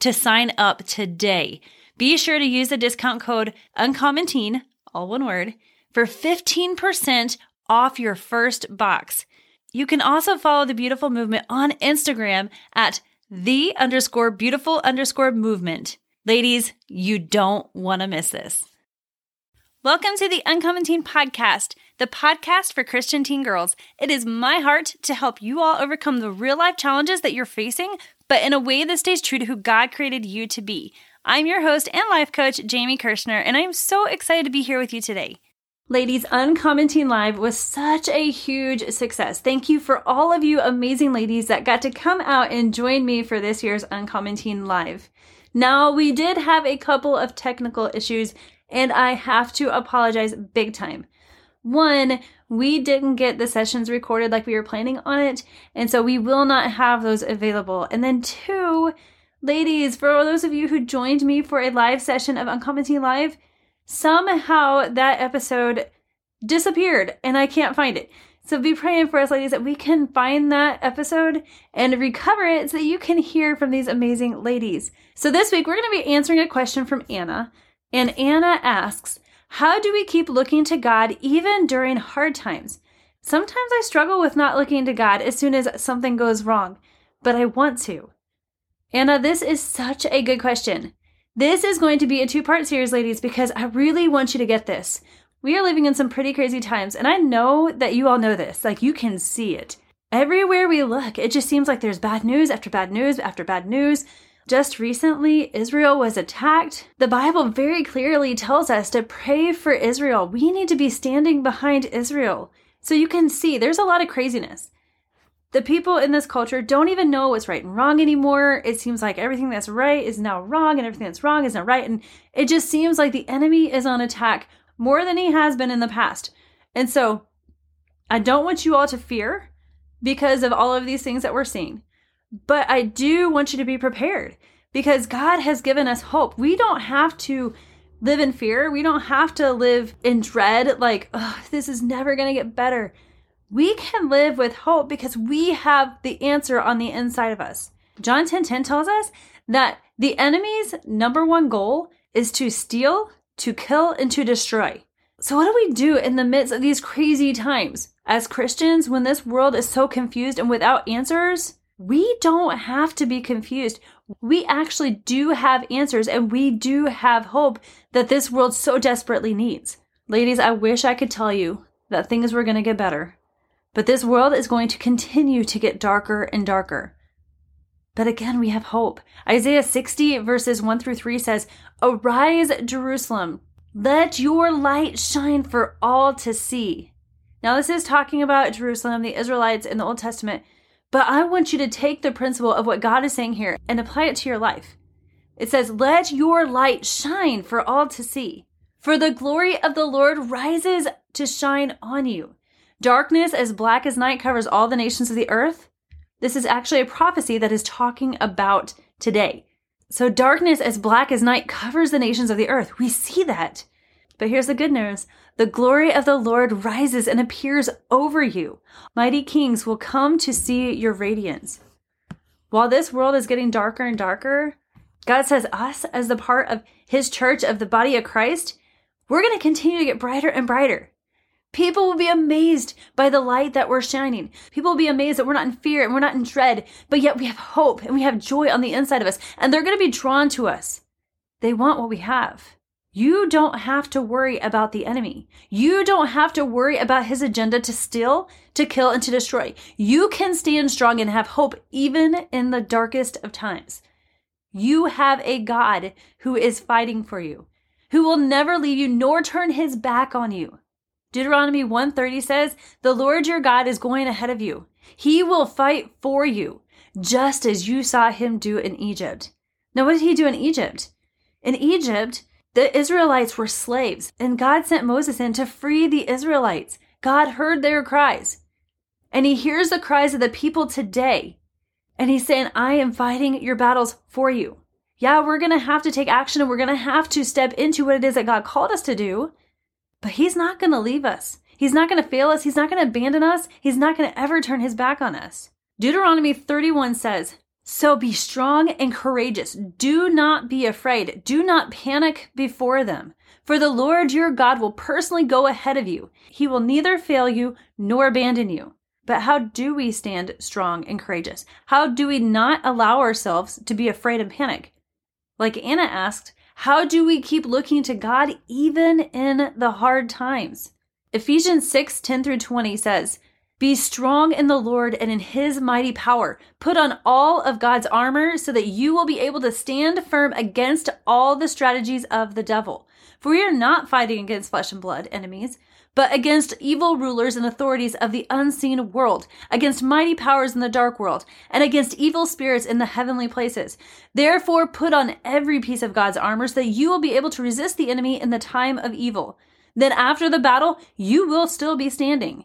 to sign up today. Be sure to use the discount code UNCOMMON all one word, for 15% off your first box. You can also follow the Beautiful Movement on Instagram at the underscore beautiful underscore movement. Ladies, you don't want to miss this. Welcome to the Uncommon Teen Podcast, the podcast for Christian teen girls. It is my heart to help you all overcome the real life challenges that you're facing, but in a way that stays true to who God created you to be. I'm your host and life coach, Jamie Kirschner, and I'm so excited to be here with you today. Ladies, Uncommon Teen Live was such a huge success. Thank you for all of you amazing ladies that got to come out and join me for this year's Uncommon Teen Live. Now, we did have a couple of technical issues, and I have to apologize big time. One, we didn't get the sessions recorded like we were planning on it, and so we will not have those available. And then two, Ladies, for those of you who joined me for a live session of Uncommon Live, somehow that episode disappeared and I can't find it. So be praying for us, ladies, that we can find that episode and recover it so that you can hear from these amazing ladies. So this week, we're going to be answering a question from Anna. And Anna asks, How do we keep looking to God even during hard times? Sometimes I struggle with not looking to God as soon as something goes wrong, but I want to. Anna, this is such a good question. This is going to be a two part series, ladies, because I really want you to get this. We are living in some pretty crazy times, and I know that you all know this. Like, you can see it. Everywhere we look, it just seems like there's bad news after bad news after bad news. Just recently, Israel was attacked. The Bible very clearly tells us to pray for Israel. We need to be standing behind Israel. So you can see there's a lot of craziness the people in this culture don't even know what's right and wrong anymore. It seems like everything that's right is now wrong and everything that's wrong is not right. And it just seems like the enemy is on attack more than he has been in the past. And so I don't want you all to fear because of all of these things that we're seeing. But I do want you to be prepared because God has given us hope. We don't have to live in fear. We don't have to live in dread like, oh, this is never going to get better we can live with hope because we have the answer on the inside of us. John 10 10 tells us that the enemy's number one goal is to steal, to kill, and to destroy. So, what do we do in the midst of these crazy times? As Christians, when this world is so confused and without answers, we don't have to be confused. We actually do have answers and we do have hope that this world so desperately needs. Ladies, I wish I could tell you that things were going to get better. But this world is going to continue to get darker and darker. But again, we have hope. Isaiah 60, verses 1 through 3 says, Arise, Jerusalem, let your light shine for all to see. Now, this is talking about Jerusalem, the Israelites in the Old Testament, but I want you to take the principle of what God is saying here and apply it to your life. It says, Let your light shine for all to see, for the glory of the Lord rises to shine on you. Darkness as black as night covers all the nations of the earth. This is actually a prophecy that is talking about today. So, darkness as black as night covers the nations of the earth. We see that. But here's the good news the glory of the Lord rises and appears over you. Mighty kings will come to see your radiance. While this world is getting darker and darker, God says, us as the part of his church, of the body of Christ, we're going to continue to get brighter and brighter. People will be amazed by the light that we're shining. People will be amazed that we're not in fear and we're not in dread, but yet we have hope and we have joy on the inside of us, and they're going to be drawn to us. They want what we have. You don't have to worry about the enemy. You don't have to worry about his agenda to steal, to kill, and to destroy. You can stand strong and have hope even in the darkest of times. You have a God who is fighting for you, who will never leave you nor turn his back on you. Deuteronomy 130 says, The Lord your God is going ahead of you. He will fight for you. just as you saw him do in Egypt. Now, what did he do in Egypt? In Egypt, the Israelites were slaves, and God sent Moses in to free the Israelites. God heard their cries, and he hears the cries of the people today. And he's saying, I am fighting your battles for you. Yeah, we're going to have to take action and we're going to have to step into what it is that God called us to do, but he's not going to leave us. He's not going to fail us. He's not going to abandon us. He's not going to ever turn his back on us. Deuteronomy 31 says, So be strong and courageous. Do not be afraid. Do not panic before them. For the Lord your God will personally go ahead of you. He will neither fail you nor abandon you. But how do we stand strong and courageous? How do we not allow ourselves to be afraid and panic? Like Anna asked, how do we keep looking to God even in the hard times? Ephesians 6 10 through 20 says, Be strong in the Lord and in his mighty power. Put on all of God's armor so that you will be able to stand firm against all the strategies of the devil. For we are not fighting against flesh and blood enemies but against evil rulers and authorities of the unseen world, against mighty powers in the dark world, and against evil spirits in the heavenly places. Therefore, put on every piece of God's armor so that you will be able to resist the enemy in the time of evil. Then, after the battle, you will still be standing.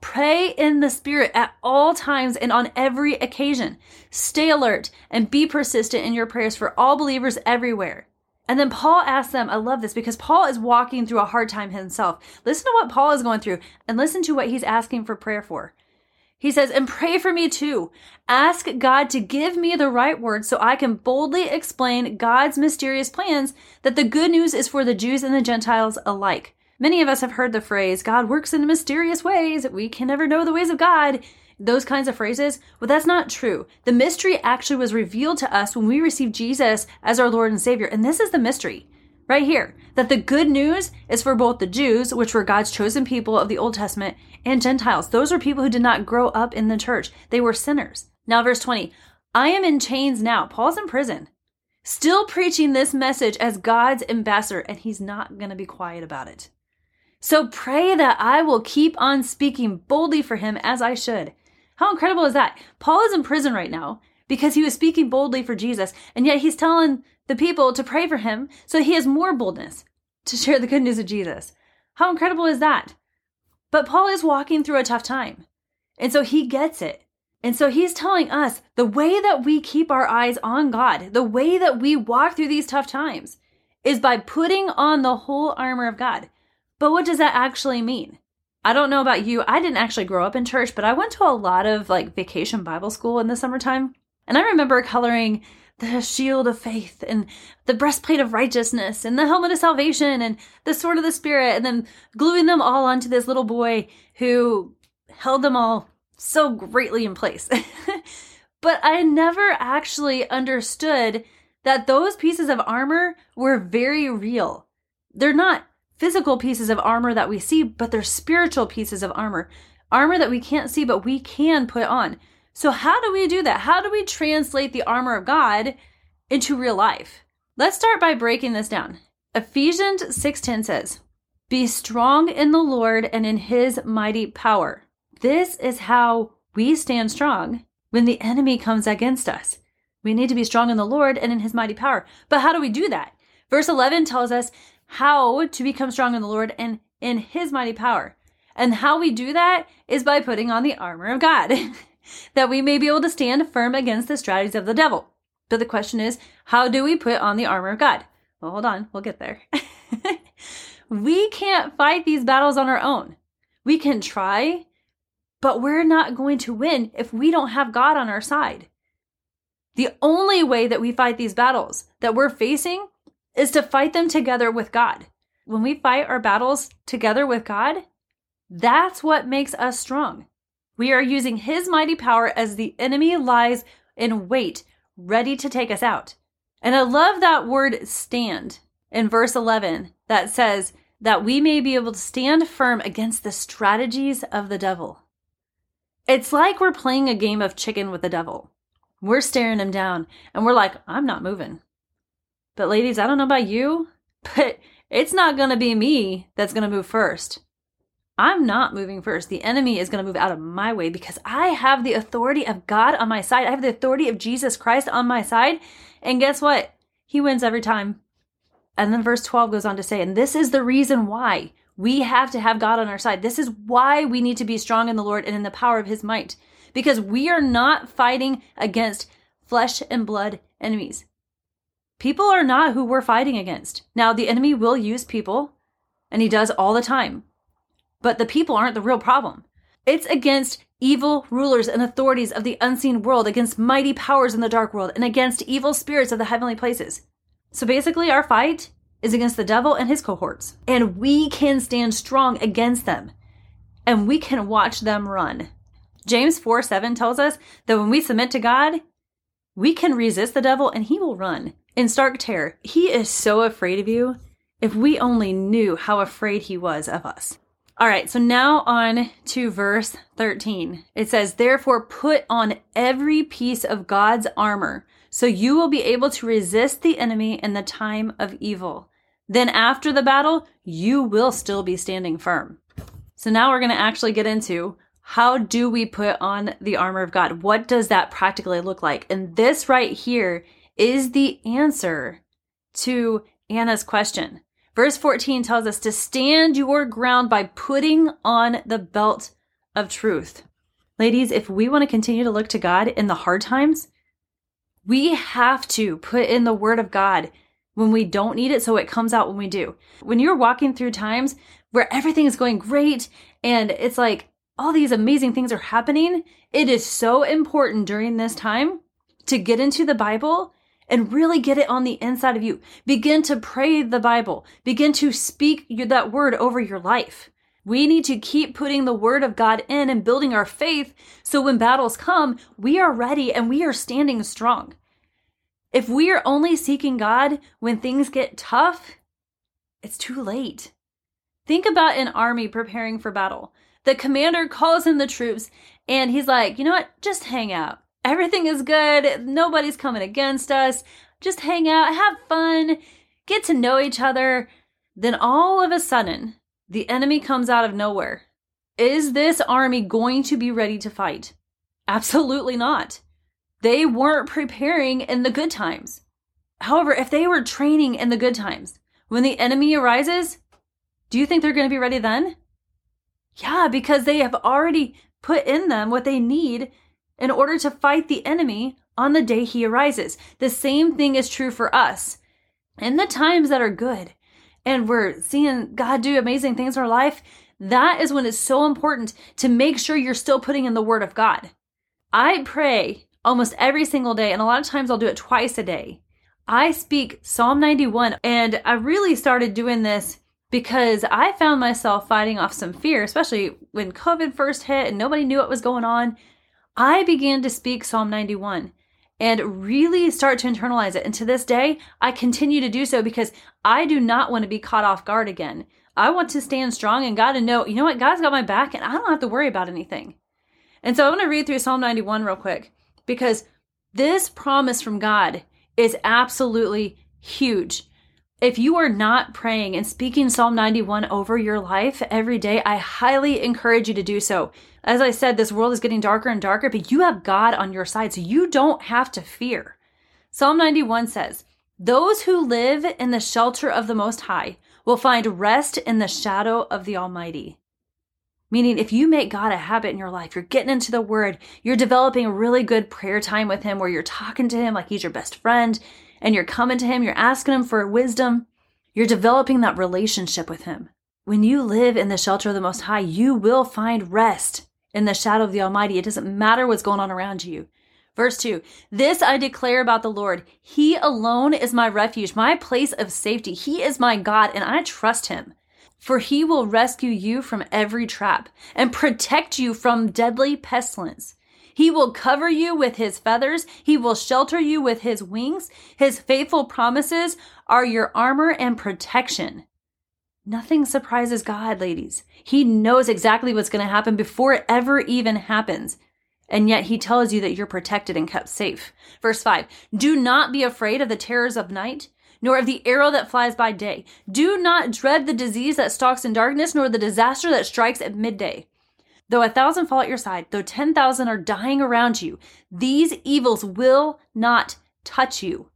Pray in the Spirit at all times and on every occasion. Stay alert and be persistent in your prayers for all believers everywhere. And then Paul asks them, I love this because Paul is walking through a hard time himself. Listen to what Paul is going through and listen to what he's asking for prayer for. He says, and pray for me too. Ask God to give me the right words so I can boldly explain God's mysterious plans that the good news is for the Jews and the Gentiles alike. Many of us have heard the phrase, God works in mysterious ways. We can never know the ways of God. Those kinds of phrases. Well, that's not true. The mystery actually was revealed to us when we received Jesus as our Lord and Savior. And this is the mystery right here that the good news is for both the Jews, which were God's chosen people of the Old Testament, and Gentiles. Those were people who did not grow up in the church, they were sinners. Now, verse 20 I am in chains now. Paul's in prison, still preaching this message as God's ambassador, and he's not going to be quiet about it. So pray that I will keep on speaking boldly for him as I should. How incredible is that? Paul is in prison right now because he was speaking boldly for Jesus, and yet he's telling the people to pray for him so he has more boldness to share the good news of Jesus. How incredible is that? But Paul is walking through a tough time. And so he gets it. And so he's telling us the way that we keep our eyes on God, the way that we walk through these tough times is by putting on the whole armor of God. But what does that actually mean? I don't know about you. I didn't actually grow up in church, but I went to a lot of like vacation Bible school in the summertime. And I remember coloring the shield of faith and the breastplate of righteousness and the helmet of salvation and the sword of the spirit and then gluing them all onto this little boy who held them all so greatly in place. but I never actually understood that those pieces of armor were very real. They're not physical pieces of armor that we see, but they're spiritual pieces of armor. Armor that we can't see, but we can put on. So, how do we do that? How do we translate the armor of God into real life? Let's start by breaking this down. Ephesians 6:10 says, "Be strong in the Lord and in his mighty power." This is how we stand strong when the enemy comes against us. We need to be strong in the Lord and in his mighty power. But how do we do that? Verse 11 tells us how to become strong in the Lord and in his mighty power. And how we do that is by putting on the armor of God. that we may be able to stand firm against the strategies of the devil. But the question is, how do we put on the armor of God? Well, hold on, we'll get there. we can't fight these battles on our own. We can try, but we're not going to win if we don't have God on our side. The only way that we fight these battles that we're facing is to fight them together with God. When we fight our battles together with God, that's what makes us strong. We are using his mighty power as the enemy lies in wait, ready to take us out. And I love that word stand in verse 11 that says that we may be able to stand firm against the strategies of the devil. It's like we're playing a game of chicken with the devil. We're staring him down and we're like, I'm not moving. But, ladies, I don't know about you, but it's not going to be me that's going to move first. I'm not moving first. The enemy is going to move out of my way because I have the authority of God on my side. I have the authority of Jesus Christ on my side. And guess what? He wins every time. And then verse 12 goes on to say, and this is the reason why we have to have God on our side. This is why we need to be strong in the Lord and in the power of his might because we are not fighting against flesh and blood enemies. People are not who we're fighting against. Now, the enemy will use people, and he does all the time. But the people aren't the real problem. It's against evil rulers and authorities of the unseen world, against mighty powers in the dark world, and against evil spirits of the heavenly places. So basically, our fight is against the devil and his cohorts. And we can stand strong against them. And we can watch them run. James 4 7 tells us that when we submit to God, we can resist the devil and he will run in stark terror. He is so afraid of you. If we only knew how afraid he was of us. All right, so now on to verse 13. It says, Therefore, put on every piece of God's armor, so you will be able to resist the enemy in the time of evil. Then, after the battle, you will still be standing firm. So, now we're going to actually get into how do we put on the armor of God? What does that practically look like? And this right here is the answer to Anna's question. Verse 14 tells us to stand your ground by putting on the belt of truth. Ladies, if we want to continue to look to God in the hard times, we have to put in the word of God when we don't need it so it comes out when we do. When you're walking through times where everything is going great and it's like, all these amazing things are happening, it is so important during this time to get into the Bible and really get it on the inside of you. Begin to pray the Bible. Begin to speak that word over your life. We need to keep putting the word of God in and building our faith so when battles come, we are ready and we are standing strong. If we are only seeking God when things get tough, it's too late. Think about an army preparing for battle. The commander calls in the troops and he's like, you know what? Just hang out. Everything is good. Nobody's coming against us. Just hang out, have fun, get to know each other. Then all of a sudden, the enemy comes out of nowhere. Is this army going to be ready to fight? Absolutely not. They weren't preparing in the good times. However, if they were training in the good times, when the enemy arises, do you think they're going to be ready then? Yeah, because they have already put in them what they need in order to fight the enemy on the day he arises. The same thing is true for us. In the times that are good and we're seeing God do amazing things in our life, that is when it's so important to make sure you're still putting in the word of God. I pray almost every single day, and a lot of times I'll do it twice a day. I speak Psalm 91, and I really started doing this because I found myself fighting off some fear, especially when COVID first hit and nobody knew what was going on. I began to speak Psalm 91 and really start to internalize it. And to this day, I continue to do so because I do not want to be caught off guard again. I want to stand strong and God to know, you know what, God's got my back and I don't have to worry about anything. And so I want to read through Psalm 91 real quick because this promise from God is absolutely huge. If you are not praying and speaking Psalm 91 over your life every day, I highly encourage you to do so. As I said, this world is getting darker and darker, but you have God on your side, so you don't have to fear. Psalm 91 says, Those who live in the shelter of the Most High will find rest in the shadow of the Almighty. Meaning, if you make God a habit in your life, you're getting into the Word, you're developing really good prayer time with Him where you're talking to Him like He's your best friend, and you're coming to Him, you're asking Him for wisdom, you're developing that relationship with Him. When you live in the shelter of the Most High, you will find rest in the shadow of the Almighty. It doesn't matter what's going on around you. Verse 2 This I declare about the Lord. He alone is my refuge, my place of safety. He is my God, and I trust Him. For He will rescue you from every trap and protect you from deadly pestilence. He will cover you with his feathers. He will shelter you with his wings. His faithful promises are your armor and protection. Nothing surprises God, ladies. He knows exactly what's going to happen before it ever even happens. And yet he tells you that you're protected and kept safe. Verse 5 Do not be afraid of the terrors of night, nor of the arrow that flies by day. Do not dread the disease that stalks in darkness, nor the disaster that strikes at midday. Though a thousand fall at your side, though 10,000 are dying around you, these evils will not touch you.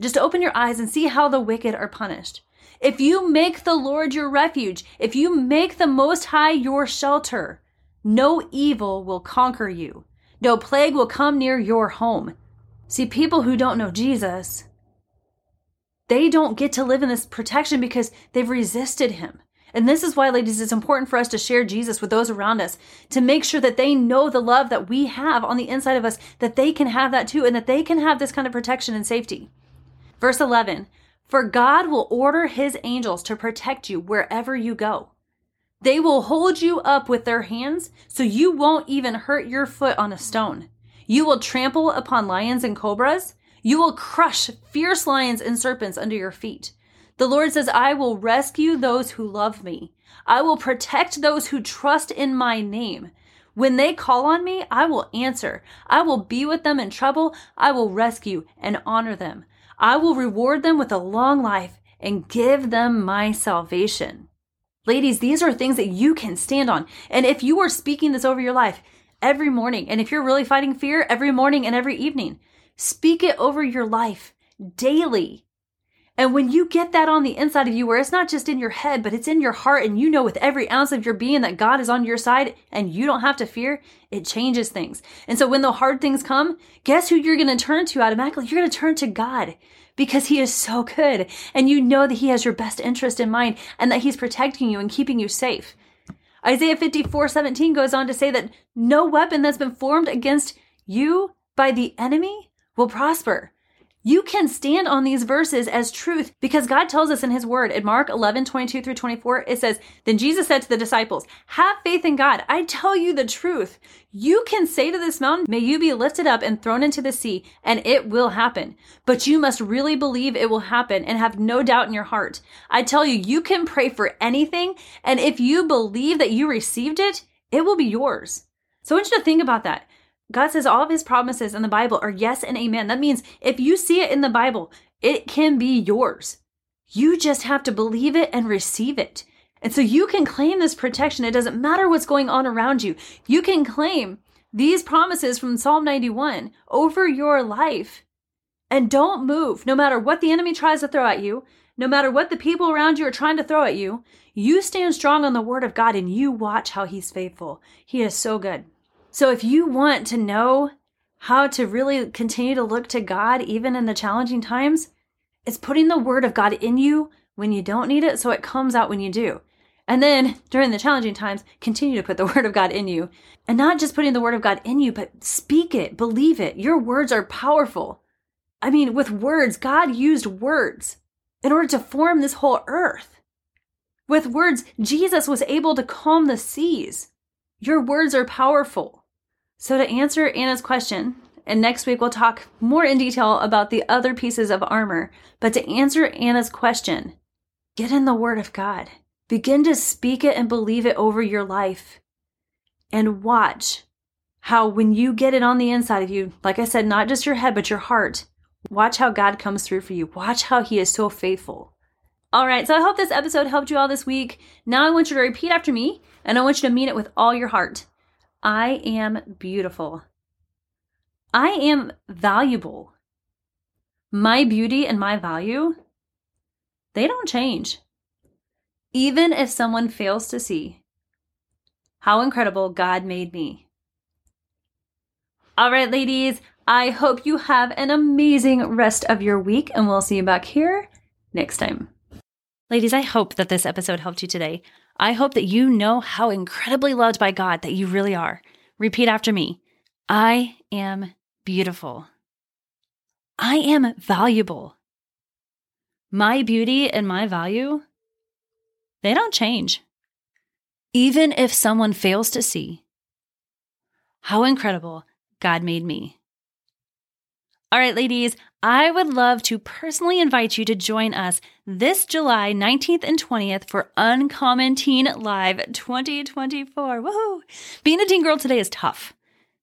Just open your eyes and see how the wicked are punished. If you make the Lord your refuge, if you make the Most High your shelter, no evil will conquer you. No plague will come near your home. See, people who don't know Jesus, they don't get to live in this protection because they've resisted him. And this is why, ladies, it's important for us to share Jesus with those around us to make sure that they know the love that we have on the inside of us, that they can have that too, and that they can have this kind of protection and safety. Verse 11 for God will order his angels to protect you wherever you go. They will hold you up with their hands so you won't even hurt your foot on a stone. You will trample upon lions and cobras. You will crush fierce lions and serpents under your feet. The Lord says, I will rescue those who love me. I will protect those who trust in my name. When they call on me, I will answer. I will be with them in trouble. I will rescue and honor them. I will reward them with a long life and give them my salvation. Ladies, these are things that you can stand on. And if you are speaking this over your life every morning, and if you're really fighting fear every morning and every evening, speak it over your life daily. And when you get that on the inside of you, where it's not just in your head, but it's in your heart, and you know with every ounce of your being that God is on your side and you don't have to fear, it changes things. And so when the hard things come, guess who you're going to turn to automatically? You're going to turn to God because He is so good. And you know that He has your best interest in mind and that He's protecting you and keeping you safe. Isaiah 54 17 goes on to say that no weapon that's been formed against you by the enemy will prosper. You can stand on these verses as truth because God tells us in his word in Mark 11, 22 through 24, it says, Then Jesus said to the disciples, Have faith in God. I tell you the truth. You can say to this mountain, May you be lifted up and thrown into the sea, and it will happen. But you must really believe it will happen and have no doubt in your heart. I tell you, you can pray for anything, and if you believe that you received it, it will be yours. So I want you to think about that. God says all of his promises in the Bible are yes and amen. That means if you see it in the Bible, it can be yours. You just have to believe it and receive it. And so you can claim this protection. It doesn't matter what's going on around you. You can claim these promises from Psalm 91 over your life and don't move no matter what the enemy tries to throw at you, no matter what the people around you are trying to throw at you. You stand strong on the word of God and you watch how he's faithful. He is so good. So if you want to know how to really continue to look to God even in the challenging times, it's putting the word of God in you when you don't need it so it comes out when you do. And then during the challenging times, continue to put the word of God in you. And not just putting the word of God in you, but speak it, believe it. Your words are powerful. I mean, with words, God used words in order to form this whole earth. With words, Jesus was able to calm the seas. Your words are powerful. So, to answer Anna's question, and next week we'll talk more in detail about the other pieces of armor, but to answer Anna's question, get in the Word of God. Begin to speak it and believe it over your life. And watch how, when you get it on the inside of you, like I said, not just your head, but your heart, watch how God comes through for you. Watch how He is so faithful. All right, so I hope this episode helped you all this week. Now I want you to repeat after me, and I want you to mean it with all your heart. I am beautiful. I am valuable. My beauty and my value, they don't change. Even if someone fails to see how incredible God made me. All right, ladies, I hope you have an amazing rest of your week, and we'll see you back here next time. Ladies, I hope that this episode helped you today. I hope that you know how incredibly loved by God that you really are. Repeat after me I am beautiful. I am valuable. My beauty and my value, they don't change. Even if someone fails to see how incredible God made me. All right, ladies, I would love to personally invite you to join us this July 19th and 20th for Uncommon Teen Live 2024. Woohoo! Being a teen girl today is tough.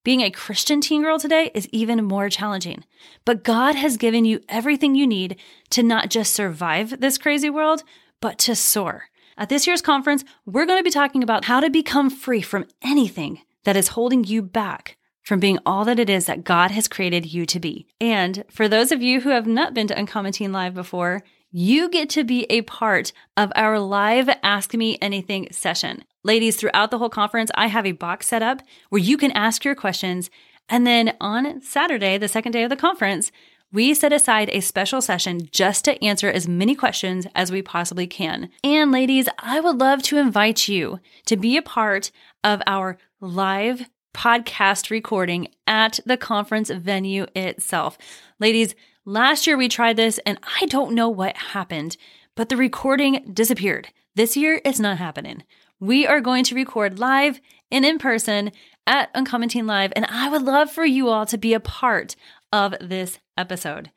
Being a Christian teen girl today is even more challenging. But God has given you everything you need to not just survive this crazy world, but to soar. At this year's conference, we're going to be talking about how to become free from anything that is holding you back from being all that it is that God has created you to be. And for those of you who have not been to Uncommon Teen Live before, you get to be a part of our live Ask Me Anything session. Ladies, throughout the whole conference, I have a box set up where you can ask your questions. And then on Saturday, the second day of the conference, we set aside a special session just to answer as many questions as we possibly can. And ladies, I would love to invite you to be a part of our live podcast recording at the conference venue itself. Ladies, last year we tried this and I don't know what happened, but the recording disappeared. This year it's not happening. We are going to record live and in person at Uncommon Teen Live, and I would love for you all to be a part of this episode.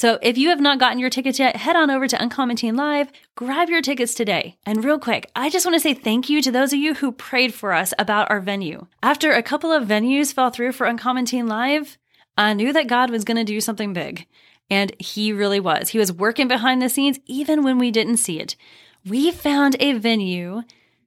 So if you have not gotten your tickets yet, head on over to Uncommon Teen Live, grab your tickets today. And real quick, I just want to say thank you to those of you who prayed for us about our venue. After a couple of venues fell through for Uncommon Teen Live, I knew that God was going to do something big. And he really was. He was working behind the scenes even when we didn't see it. We found a venue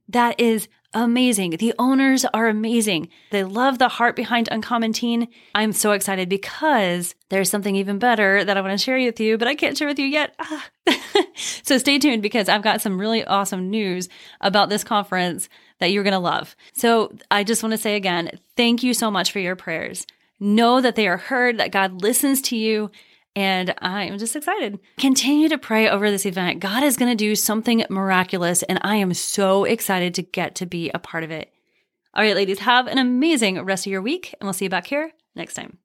that is amazing. The owners are amazing. They love the heart behind Uncommon Teen. I'm so excited because there's something even better that I want to share with you, but I can't share with you yet. Ah. so stay tuned because I've got some really awesome news about this conference that you're going to love. So I just want to say again, thank you so much for your prayers. Know that they are heard, that God listens to you and I am just excited. Continue to pray over this event. God is going to do something miraculous, and I am so excited to get to be a part of it. All right, ladies, have an amazing rest of your week, and we'll see you back here next time.